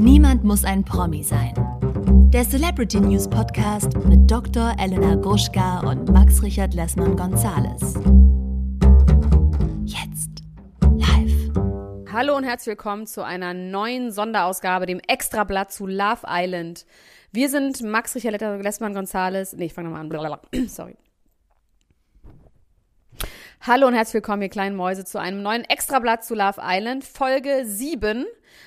Niemand muss ein Promi sein. Der Celebrity News Podcast mit Dr. Elena Gruschka und Max Richard Lessmann Gonzales. Jetzt live. Hallo und herzlich willkommen zu einer neuen Sonderausgabe, dem Extrablatt zu Love Island. Wir sind Max Richard Lessmann Gonzales. Nee, ich fange nochmal an. Sorry. Hallo und herzlich willkommen, ihr kleinen Mäuse, zu einem neuen Extrablatt zu Love Island, Folge 7.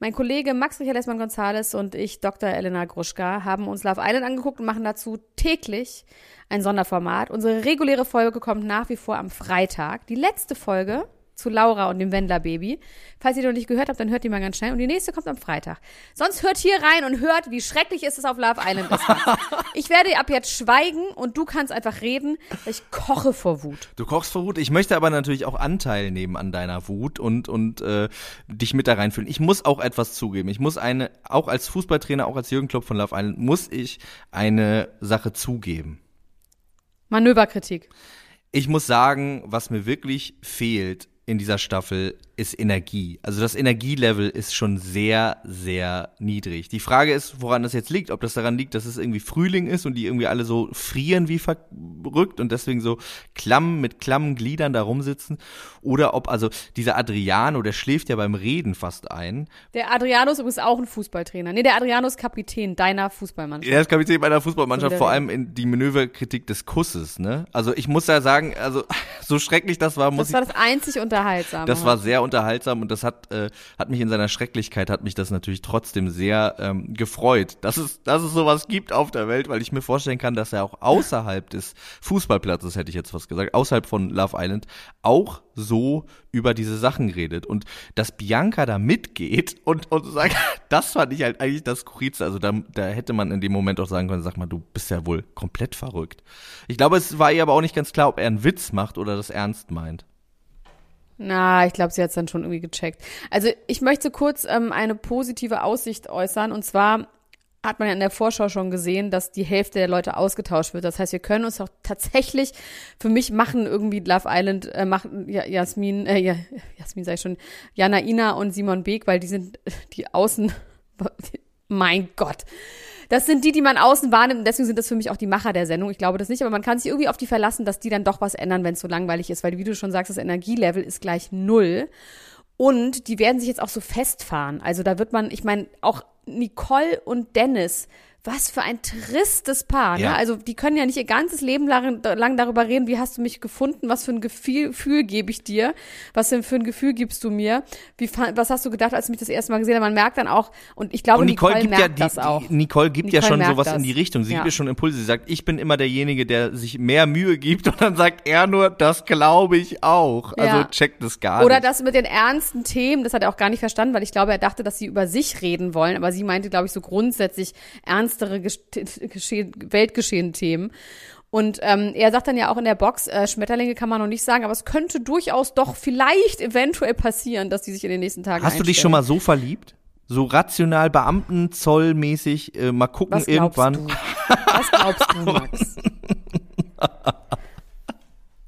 Mein Kollege Max Richard Lessmann Gonzales und ich, Dr. Elena Gruschka, haben uns Love Island angeguckt und machen dazu täglich ein Sonderformat. Unsere reguläre Folge kommt nach wie vor am Freitag. Die letzte Folge zu Laura und dem Wendler-Baby. Falls ihr noch nicht gehört habt, dann hört die mal ganz schnell. Und die nächste kommt am Freitag. Sonst hört hier rein und hört, wie schrecklich ist es auf Love Island ist. ich werde ab jetzt schweigen und du kannst einfach reden. Ich koche vor Wut. Du kochst vor Wut. Ich möchte aber natürlich auch Anteil nehmen an deiner Wut und, und äh, dich mit da reinfühlen. Ich muss auch etwas zugeben. Ich muss eine, auch als Fußballtrainer, auch als Jürgen Klopp von Love Island, muss ich eine Sache zugeben. Manöverkritik. Ich muss sagen, was mir wirklich fehlt in dieser Staffel ist Energie. Also das Energielevel ist schon sehr, sehr niedrig. Die Frage ist, woran das jetzt liegt. Ob das daran liegt, dass es irgendwie Frühling ist und die irgendwie alle so frieren wie verrückt und deswegen so klamm mit klammen Gliedern da rumsitzen. Oder ob, also dieser Adriano, der schläft ja beim Reden fast ein. Der Adriano ist übrigens auch ein Fußballtrainer. Nee, der Adriano ist Kapitän deiner Fußballmannschaft. Er ist Kapitän meiner Fußballmannschaft, vor allem in die Manöverkritik des Kusses, ne? Also ich muss ja sagen, also so schrecklich das war, muss ich. Das war das einzig unterhaltsame. Das war sehr unterhaltsam und das hat, äh, hat mich in seiner Schrecklichkeit, hat mich das natürlich trotzdem sehr ähm, gefreut, dass es, dass es sowas gibt auf der Welt, weil ich mir vorstellen kann, dass er auch außerhalb des Fußballplatzes, hätte ich jetzt was gesagt, außerhalb von Love Island, auch so über diese Sachen redet. Und dass Bianca da mitgeht und, und sagt, das fand ich halt eigentlich das Skurrilste. Also da, da hätte man in dem Moment auch sagen können, sag mal, du bist ja wohl komplett verrückt. Ich glaube, es war ihr aber auch nicht ganz klar, ob er einen Witz macht oder das ernst meint. Na, ich glaube, sie hat es dann schon irgendwie gecheckt. Also ich möchte kurz ähm, eine positive Aussicht äußern. Und zwar hat man ja in der Vorschau schon gesehen, dass die Hälfte der Leute ausgetauscht wird. Das heißt, wir können uns auch tatsächlich, für mich machen irgendwie Love Island, äh, machen ja, Jasmin, äh, ja, Jasmin sei schon, Jana Ina und Simon Beek, weil die sind die Außen, mein Gott. Das sind die, die man außen wahrnimmt und deswegen sind das für mich auch die Macher der Sendung. Ich glaube das nicht, aber man kann sich irgendwie auf die verlassen, dass die dann doch was ändern, wenn es so langweilig ist, weil wie du schon sagst, das Energielevel ist gleich null. Und die werden sich jetzt auch so festfahren. Also da wird man, ich meine, auch Nicole und Dennis was für ein tristes Paar. Ne? Ja. Also die können ja nicht ihr ganzes Leben lang, lang, darüber reden, wie hast du mich gefunden, was für ein Gefühl, Gefühl gebe ich dir, was denn für ein Gefühl gibst du mir, wie, was hast du gedacht, als du mich das erste Mal gesehen hast. Man merkt dann auch, und ich glaube, und Nicole, Nicole merkt ja, das auch. Nicole gibt Nicole ja schon sowas das. in die Richtung. Sie ja. gibt ja schon Impulse. Sie sagt, ich bin immer derjenige, der sich mehr Mühe gibt und dann sagt er nur, das glaube ich auch. Also ja. checkt das gar Oder nicht. Oder das mit den ernsten Themen, das hat er auch gar nicht verstanden, weil ich glaube, er dachte, dass sie über sich reden wollen, aber sie meinte, glaube ich, so grundsätzlich ernst ernstere Weltgeschehen-Themen. Und ähm, er sagt dann ja auch in der Box, äh, Schmetterlinge kann man noch nicht sagen, aber es könnte durchaus doch vielleicht eventuell passieren, dass die sich in den nächsten Tagen Hast einstellen. du dich schon mal so verliebt? So rational, Beamtenzollmäßig, äh, mal gucken Was irgendwann. Du? Was glaubst du, Max?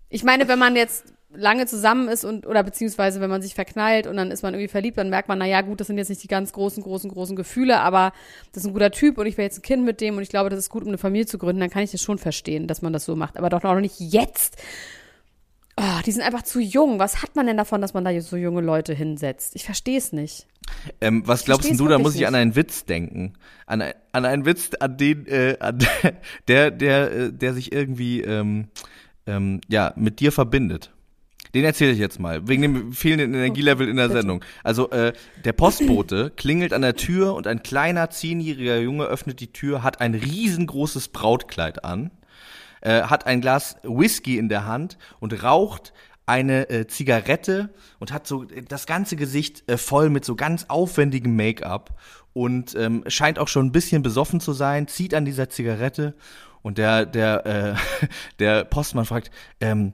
ich meine, wenn man jetzt lange zusammen ist und oder beziehungsweise wenn man sich verknallt und dann ist man irgendwie verliebt, dann merkt man, na ja, gut, das sind jetzt nicht die ganz großen, großen, großen Gefühle, aber das ist ein guter Typ und ich will jetzt ein Kind mit dem und ich glaube, das ist gut, um eine Familie zu gründen, dann kann ich das schon verstehen, dass man das so macht, aber doch noch nicht jetzt. Oh, die sind einfach zu jung. Was hat man denn davon, dass man da so junge Leute hinsetzt? Ich verstehe es nicht. Ähm, was glaubst du, da muss ich nicht. an einen Witz denken. An, ein, an einen Witz, an den, äh, an der, der, äh, der sich irgendwie ähm, ähm, ja, mit dir verbindet. Den erzähle ich jetzt mal, wegen dem fehlenden Energielevel in der Sendung. Also äh, der Postbote klingelt an der Tür und ein kleiner zehnjähriger Junge öffnet die Tür, hat ein riesengroßes Brautkleid an, äh, hat ein Glas Whisky in der Hand und raucht eine äh, Zigarette und hat so das ganze Gesicht äh, voll mit so ganz aufwendigem Make-up und ähm, scheint auch schon ein bisschen besoffen zu sein, zieht an dieser Zigarette und der der äh, der Postmann fragt, ähm,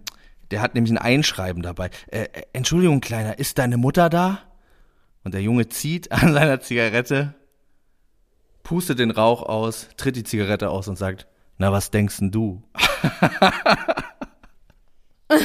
der hat nämlich ein Einschreiben dabei. Äh, äh, Entschuldigung, Kleiner, ist deine Mutter da? Und der Junge zieht an seiner Zigarette, pustet den Rauch aus, tritt die Zigarette aus und sagt, na, was denkst denn du?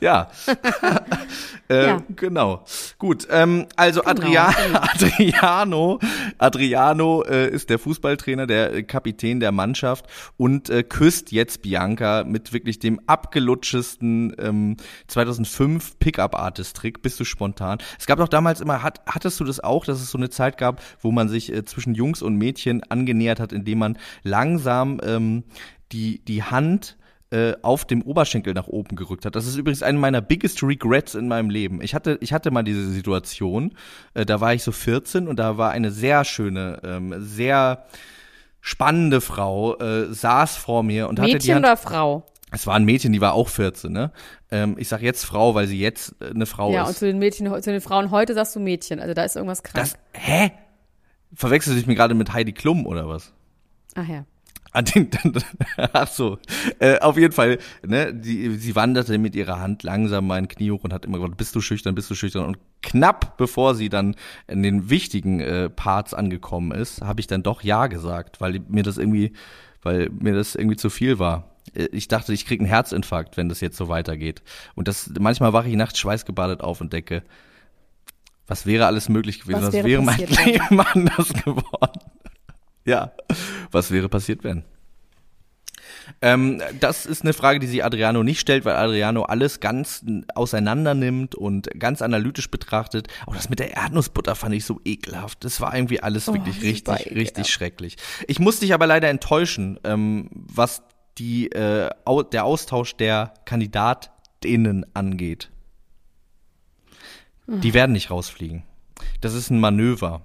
Ja. äh, ja. Genau. Gut. Ähm, also genau, Adriano, genau. Adriano, Adriano äh, ist der Fußballtrainer, der Kapitän der Mannschaft und äh, küsst jetzt Bianca mit wirklich dem abgelutschesten ähm, 2005 Pickup-Artist-Trick. Bist du spontan? Es gab doch damals immer, hat, hattest du das auch, dass es so eine Zeit gab, wo man sich äh, zwischen Jungs und Mädchen angenähert hat, indem man langsam ähm, die, die Hand äh, auf dem Oberschenkel nach oben gerückt hat. Das ist übrigens einer meiner biggest regrets in meinem Leben. Ich hatte, ich hatte mal diese Situation, äh, da war ich so 14 und da war eine sehr schöne, ähm, sehr spannende Frau, äh, saß vor mir und Mädchen hatte die Hand, oder Frau? Es war ein Mädchen, die war auch 14, ne? Ähm, ich sag jetzt Frau, weil sie jetzt äh, eine Frau ja, ist. Ja, und zu den Mädchen, zu den Frauen heute sagst du Mädchen. Also da ist irgendwas krank. Das, hä? Verwechselst du dich mir gerade mit Heidi Klum oder was? Ach ja. Ach so. Äh, auf jeden Fall, ne, die, sie wanderte mit ihrer Hand langsam mein Knie hoch und hat immer gesagt, bist du schüchtern, bist du schüchtern. Und knapp bevor sie dann in den wichtigen äh, Parts angekommen ist, habe ich dann doch Ja gesagt, weil mir das irgendwie, weil mir das irgendwie zu viel war. Äh, ich dachte, ich krieg einen Herzinfarkt, wenn das jetzt so weitergeht. Und das manchmal wache ich nachts schweißgebadet auf und denke, was wäre alles möglich gewesen? Was, was wäre, wäre mein Leben anders geworden? Ja, was wäre passiert, wenn? Ähm, das ist eine Frage, die sich Adriano nicht stellt, weil Adriano alles ganz auseinander nimmt und ganz analytisch betrachtet. Auch das mit der Erdnussbutter fand ich so ekelhaft. Das war irgendwie alles oh, wirklich richtig, richtig schrecklich. Ich muss dich aber leider enttäuschen, ähm, was die, äh, der Austausch der KandidatInnen angeht. Die werden nicht rausfliegen. Das ist ein Manöver.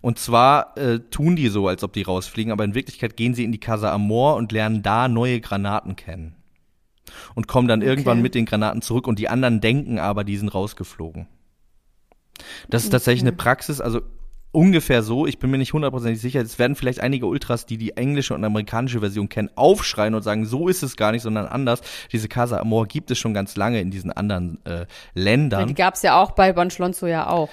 Und zwar äh, tun die so, als ob die rausfliegen, aber in Wirklichkeit gehen sie in die Casa Amor und lernen da neue Granaten kennen. Und kommen dann okay. irgendwann mit den Granaten zurück und die anderen denken aber, die sind rausgeflogen. Das ist tatsächlich okay. eine Praxis, also ungefähr so, ich bin mir nicht hundertprozentig sicher, es werden vielleicht einige Ultras, die die englische und amerikanische Version kennen, aufschreien und sagen, so ist es gar nicht, sondern anders. Diese Casa Amor gibt es schon ganz lange in diesen anderen äh, Ländern. Die gab es ja auch bei Bonchlonzo ja auch.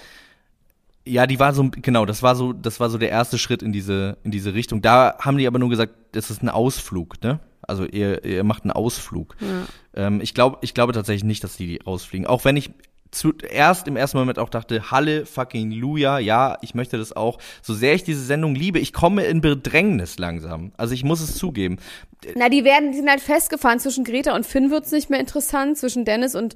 Ja, die war so, genau, das war so, das war so der erste Schritt in diese, in diese Richtung. Da haben die aber nur gesagt, das ist ein Ausflug, ne? Also ihr, ihr macht einen Ausflug. Ja. Ähm, ich glaube, ich glaube tatsächlich nicht, dass die rausfliegen. Auch wenn ich zuerst im ersten Moment auch dachte, Halle fucking Luja, ja, ich möchte das auch. So sehr ich diese Sendung liebe, ich komme in Bedrängnis langsam. Also ich muss es zugeben. Na, die werden, die sind halt festgefahren. Zwischen Greta und Finn wird's nicht mehr interessant. Zwischen Dennis und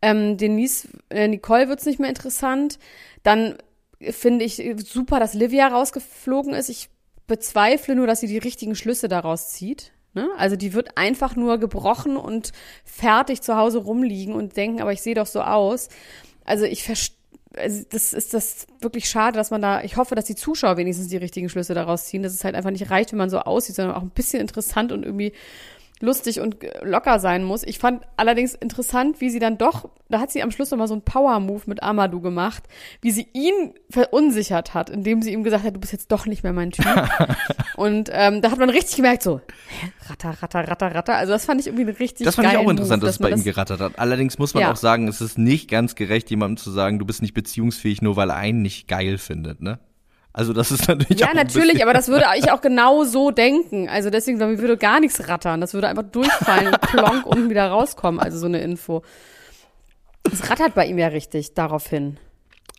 ähm, Denise, äh, Nicole wird's nicht mehr interessant. Dann finde ich super, dass Livia rausgeflogen ist. Ich bezweifle nur, dass sie die richtigen Schlüsse daraus zieht. Ne? Also die wird einfach nur gebrochen und fertig zu Hause rumliegen und denken, aber ich sehe doch so aus. Also ich verstehe also das ist das wirklich schade, dass man da, ich hoffe, dass die Zuschauer wenigstens die richtigen Schlüsse daraus ziehen, dass es halt einfach nicht reicht, wenn man so aussieht, sondern auch ein bisschen interessant und irgendwie lustig und locker sein muss. Ich fand allerdings interessant, wie sie dann doch, da hat sie am Schluss nochmal so einen Power-Move mit Amadou gemacht, wie sie ihn verunsichert hat, indem sie ihm gesagt hat, du bist jetzt doch nicht mehr mein Typ. und ähm, da hat man richtig gemerkt, so, hä, ratter, ratter, ratter, ratter. Also das fand ich irgendwie richtig Das fand ich auch interessant, Move, dass, dass es bei ihm gerattert hat. Allerdings muss man ja. auch sagen, es ist nicht ganz gerecht, jemandem zu sagen, du bist nicht beziehungsfähig, nur weil er einen nicht geil findet, ne? Also das ist natürlich Ja, natürlich, aber das würde ich auch genau so denken. Also deswegen, ich, würde gar nichts rattern. Das würde einfach durchfallen und plonk unten wieder rauskommen. Also so eine Info. Das rattert bei ihm ja richtig daraufhin.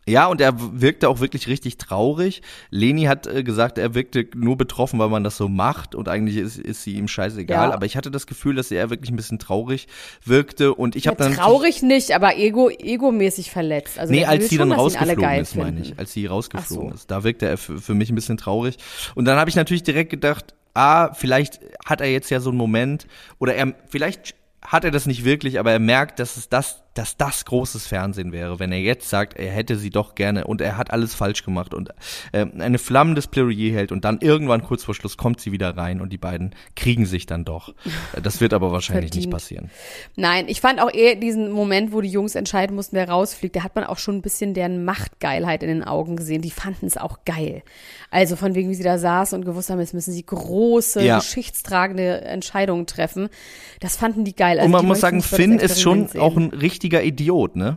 Ja, und er wirkte auch wirklich richtig traurig. Leni hat äh, gesagt, er wirkte nur betroffen, weil man das so macht und eigentlich ist, ist sie ihm scheißegal. Ja. Aber ich hatte das Gefühl, dass er wirklich ein bisschen traurig wirkte und ich ja, habe dann traurig nicht, aber ego egomäßig verletzt. Also nee, als sie schon, dann rausgeflogen ist, meine ich, als sie rausgeflogen so. ist, da wirkte er für mich ein bisschen traurig. Und dann habe ich natürlich direkt gedacht, ah, vielleicht hat er jetzt ja so einen Moment oder er vielleicht hat er das nicht wirklich, aber er merkt, dass es das dass das großes Fernsehen wäre, wenn er jetzt sagt, er hätte sie doch gerne und er hat alles falsch gemacht und äh, eine flammendes Plädoyer hält und dann irgendwann kurz vor Schluss kommt sie wieder rein und die beiden kriegen sich dann doch. Das wird aber wahrscheinlich nicht passieren. Nein, ich fand auch eher diesen Moment, wo die Jungs entscheiden mussten, wer rausfliegt, da hat man auch schon ein bisschen deren Machtgeilheit in den Augen gesehen. Die fanden es auch geil. Also von wegen, wie sie da saßen und gewusst haben, jetzt müssen sie große, ja. geschichtstragende Entscheidungen treffen. Das fanden die geil. Also und man muss sagen, Finn ist schon auch ein richtiger Idiot, ne?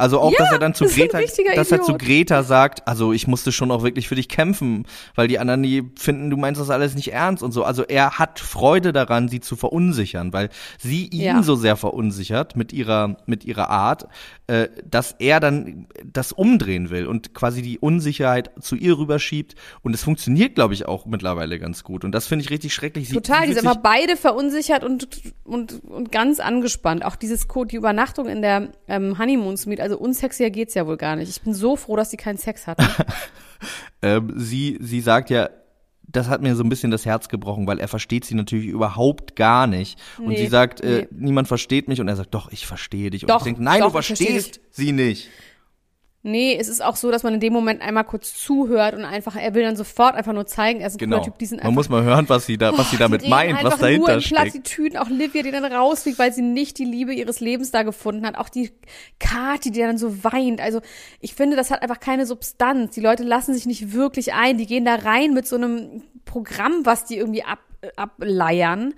Also auch, ja, dass er dann zu Greta, dass er zu Greta sagt, also ich musste schon auch wirklich für dich kämpfen, weil die anderen die finden, du meinst das alles nicht ernst und so. Also er hat Freude daran, sie zu verunsichern, weil sie ihn ja. so sehr verunsichert mit ihrer mit ihrer Art, äh, dass er dann das umdrehen will und quasi die Unsicherheit zu ihr rüberschiebt. Und es funktioniert, glaube ich, auch mittlerweile ganz gut. Und das finde ich richtig schrecklich. Sie, Total, die sind einfach beide verunsichert und und und ganz angespannt. Auch dieses Code, die Übernachtung in der ähm, Honeymoon Suite, also unsexier geht's ja wohl gar nicht. Ich bin so froh, dass sie keinen Sex hatten. ähm, sie, sie sagt ja, das hat mir so ein bisschen das Herz gebrochen, weil er versteht sie natürlich überhaupt gar nicht. Und nee, sie sagt, äh, nee. niemand versteht mich. Und er sagt, doch, ich verstehe dich. Und doch, ich denke, nein, doch, du verstehst sie nicht. Nee, es ist auch so, dass man in dem Moment einmal kurz zuhört und einfach, er will dann sofort einfach nur zeigen, er ist ein genau. Typ, die sind einfach, Man muss mal hören, was sie da, was oh, sie damit meint, was dahinter nur steckt. Plattitüden, auch Livia, die dann rausfliegt, weil sie nicht die Liebe ihres Lebens da gefunden hat, auch die Kati, die dann so weint. Also, ich finde, das hat einfach keine Substanz. Die Leute lassen sich nicht wirklich ein, die gehen da rein mit so einem Programm, was die irgendwie ab, ableiern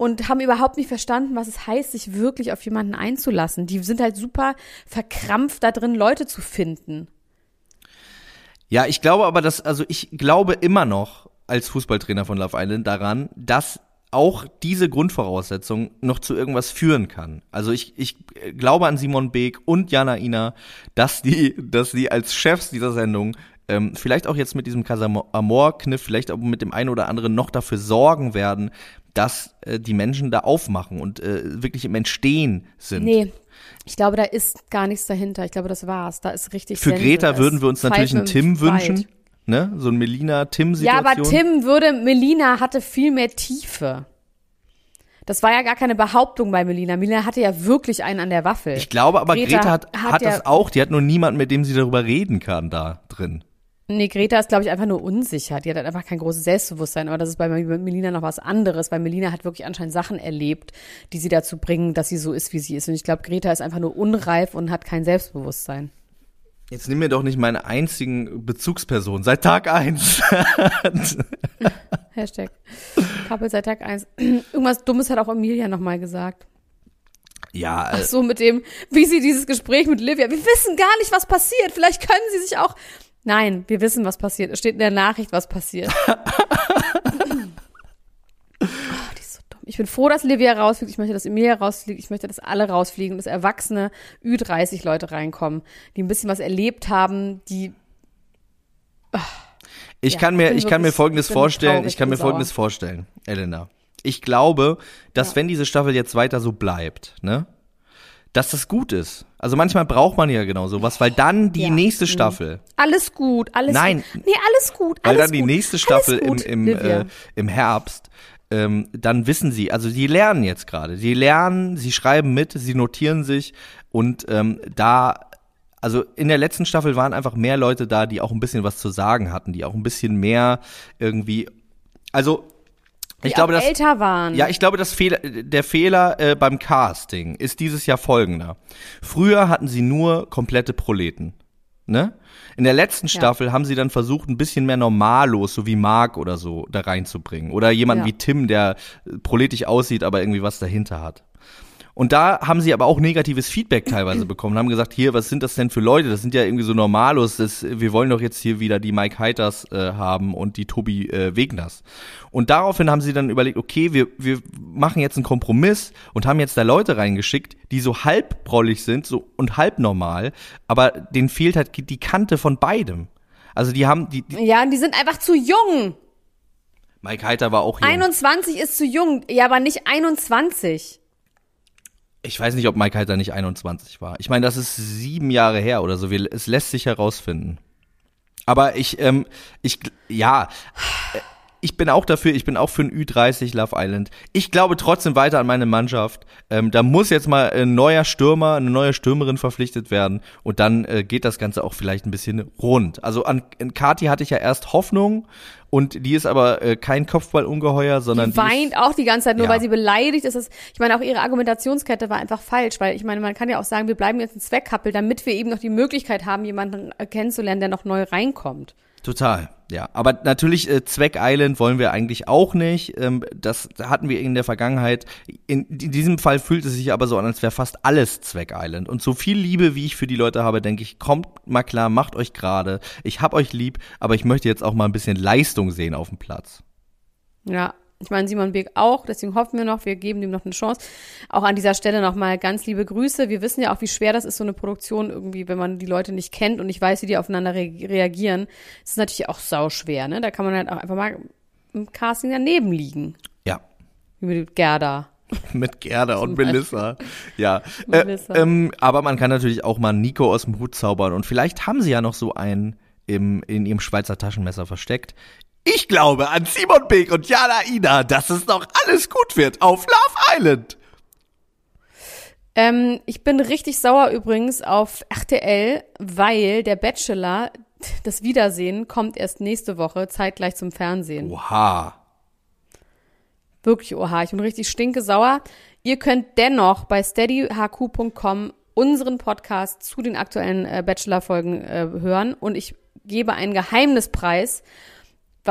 und haben überhaupt nicht verstanden, was es heißt, sich wirklich auf jemanden einzulassen. Die sind halt super verkrampft da drin, Leute zu finden. Ja, ich glaube aber, dass, also ich glaube immer noch als Fußballtrainer von Love Island daran, dass auch diese Grundvoraussetzung noch zu irgendwas führen kann. Also ich, ich glaube an Simon Beek und Jana Ina, dass die, dass die als Chefs dieser Sendung ähm, vielleicht auch jetzt mit diesem Casamor-Kniff, vielleicht auch mit dem einen oder anderen noch dafür sorgen werden, dass äh, die Menschen da aufmachen und äh, wirklich im Entstehen sind. Nee, ich glaube, da ist gar nichts dahinter. Ich glaube, das war's. Da ist richtig Für Sense. Greta würden wir uns natürlich einen Tim wünschen. Ne? So ein Melina-Tim-Situation. Ja, aber Tim würde, Melina hatte viel mehr Tiefe. Das war ja gar keine Behauptung bei Melina. Melina hatte ja wirklich einen an der Waffel. Ich glaube aber, Greta, Greta hat, hat, hat ja das auch. Die hat nur niemanden, mit dem sie darüber reden kann, da drin. Nee, Greta ist, glaube ich, einfach nur unsicher. Die hat halt einfach kein großes Selbstbewusstsein. Aber das ist bei Melina noch was anderes, weil Melina hat wirklich anscheinend Sachen erlebt, die sie dazu bringen, dass sie so ist, wie sie ist. Und ich glaube, Greta ist einfach nur unreif und hat kein Selbstbewusstsein. Jetzt nimm mir doch nicht meine einzigen Bezugsperson seit Tag eins. Hashtag Couple seit Tag eins. Irgendwas Dummes hat auch Emilia nochmal gesagt. Ja. Äh Ach so, mit dem, wie sie dieses Gespräch mit Livia, wir wissen gar nicht, was passiert. Vielleicht können sie sich auch Nein, wir wissen, was passiert. Es steht in der Nachricht, was passiert. oh, die ist so dumm. Ich bin froh, dass Livia rausfliegt. Ich möchte, dass Emilia rausfliegt. Ich möchte, dass alle rausfliegen und dass erwachsene Ü30-Leute reinkommen, die ein bisschen was erlebt haben, die. Oh. Ich ja, kann mir, ich, ich kann mir Folgendes vorstellen. Ich kann mir Folgendes vorstellen, Elena. Ich glaube, dass ja. wenn diese Staffel jetzt weiter so bleibt, ne, dass das gut ist. Also manchmal braucht man ja genau sowas, weil dann die ja. nächste mhm. Staffel. Alles gut, alles Nein. Gut. Nee, alles gut. Alles weil dann die nächste Staffel im, im, äh, im Herbst, ähm, dann wissen sie, also sie lernen jetzt gerade. Sie lernen, sie schreiben mit, sie notieren sich und ähm, da also in der letzten Staffel waren einfach mehr Leute da, die auch ein bisschen was zu sagen hatten, die auch ein bisschen mehr irgendwie. Also ich glaube, dass, älter waren. Ja, ich glaube, das Fehler, der Fehler äh, beim Casting ist dieses Jahr folgender. Früher hatten sie nur komplette Proleten. Ne? In der letzten Staffel ja. haben sie dann versucht, ein bisschen mehr normallos, so wie Mark oder so, da reinzubringen. Oder jemand ja. wie Tim, der proletisch aussieht, aber irgendwie was dahinter hat. Und da haben sie aber auch negatives Feedback teilweise bekommen, haben gesagt, hier, was sind das denn für Leute? Das sind ja irgendwie so Normalos, das, wir wollen doch jetzt hier wieder die Mike Heiters äh, haben und die Tobi äh, Wegners. Und daraufhin haben sie dann überlegt, okay, wir, wir machen jetzt einen Kompromiss und haben jetzt da Leute reingeschickt, die so halbbrollig sind so, und halb normal, aber denen fehlt halt die Kante von beidem. Also die haben die, die Ja, und die sind einfach zu jung. Mike Heiter war auch jung. 21 ist zu jung, ja, aber nicht 21. Ich weiß nicht, ob Mike Halter nicht 21 war. Ich meine, das ist sieben Jahre her oder so. Es lässt sich herausfinden. Aber ich, ähm, ich, ja, ich bin auch dafür, ich bin auch für ein Ü30 Love Island. Ich glaube trotzdem weiter an meine Mannschaft. Ähm, da muss jetzt mal ein neuer Stürmer, eine neue Stürmerin verpflichtet werden und dann äh, geht das Ganze auch vielleicht ein bisschen rund. Also an, an Kati hatte ich ja erst Hoffnung und die ist aber äh, kein Kopfballungeheuer, sondern die weint die auch die ganze Zeit nur, ja. weil sie beleidigt ist. Das, ich meine, auch ihre Argumentationskette war einfach falsch, weil ich meine, man kann ja auch sagen, wir bleiben jetzt ein Zweckkappel, damit wir eben noch die Möglichkeit haben, jemanden kennenzulernen, der noch neu reinkommt. Total, ja. Aber natürlich, äh, Zweck Island wollen wir eigentlich auch nicht. Ähm, das hatten wir in der Vergangenheit. In, in diesem Fall fühlt es sich aber so an, als wäre fast alles Zweck Island. Und so viel Liebe, wie ich für die Leute habe, denke ich, kommt mal klar, macht euch gerade. Ich hab euch lieb, aber ich möchte jetzt auch mal ein bisschen Leistung sehen auf dem Platz. Ja, ich meine, Simon Beek auch, deswegen hoffen wir noch, wir geben ihm noch eine Chance. Auch an dieser Stelle nochmal ganz liebe Grüße. Wir wissen ja auch, wie schwer das ist, so eine Produktion irgendwie, wenn man die Leute nicht kennt und nicht weiß, wie die aufeinander re reagieren. Das ist natürlich auch sau schwer, ne? Da kann man halt auch einfach mal im Casting daneben liegen. Ja. Wie mit Gerda. mit Gerda und Melissa. Ja. Melissa. Äh, ähm, aber man kann natürlich auch mal Nico aus dem Hut zaubern und vielleicht haben sie ja noch so einen im, in ihrem Schweizer Taschenmesser versteckt. Ich glaube an Simon Beek und Jana Ina, dass es noch alles gut wird auf Love Island. Ähm, ich bin richtig sauer übrigens auf RTL, weil der Bachelor, das Wiedersehen, kommt erst nächste Woche zeitgleich zum Fernsehen. Oha. Wirklich oha. Ich bin richtig stinke sauer. Ihr könnt dennoch bei steadyhq.com unseren Podcast zu den aktuellen äh, Bachelor-Folgen äh, hören und ich gebe einen Geheimnispreis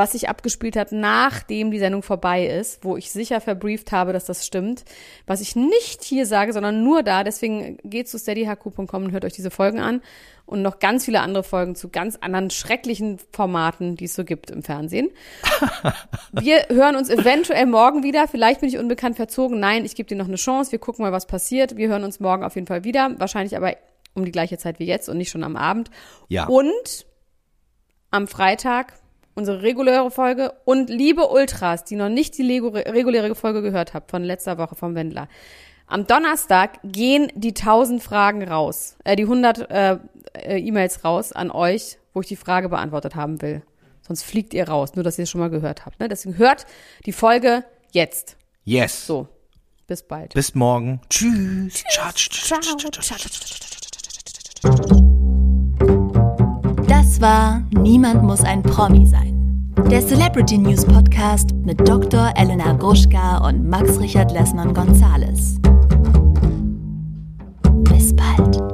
was sich abgespielt hat, nachdem die Sendung vorbei ist, wo ich sicher verbrieft habe, dass das stimmt. Was ich nicht hier sage, sondern nur da. Deswegen geht zu steadyhq.com und hört euch diese Folgen an. Und noch ganz viele andere Folgen zu ganz anderen schrecklichen Formaten, die es so gibt im Fernsehen. Wir hören uns eventuell morgen wieder. Vielleicht bin ich unbekannt verzogen. Nein, ich gebe dir noch eine Chance. Wir gucken mal, was passiert. Wir hören uns morgen auf jeden Fall wieder. Wahrscheinlich aber um die gleiche Zeit wie jetzt und nicht schon am Abend. Ja. Und am Freitag unsere reguläre Folge und liebe Ultras, die noch nicht die reguläre Folge gehört habt von letzter Woche vom Wendler. Am Donnerstag gehen die 1000 Fragen raus, äh, die 100 äh, äh, E-Mails raus an euch, wo ich die Frage beantwortet haben will. Sonst fliegt ihr raus, nur dass ihr es schon mal gehört habt. Ne? Deswegen hört die Folge jetzt. Yes. So. Bis bald. Bis morgen. Tschüss. Ciao. Ciao. Das war Niemand muss ein Promi sein. Der Celebrity News Podcast mit Dr. Elena Gruschka und Max Richard Lessmann Gonzales. Bis bald.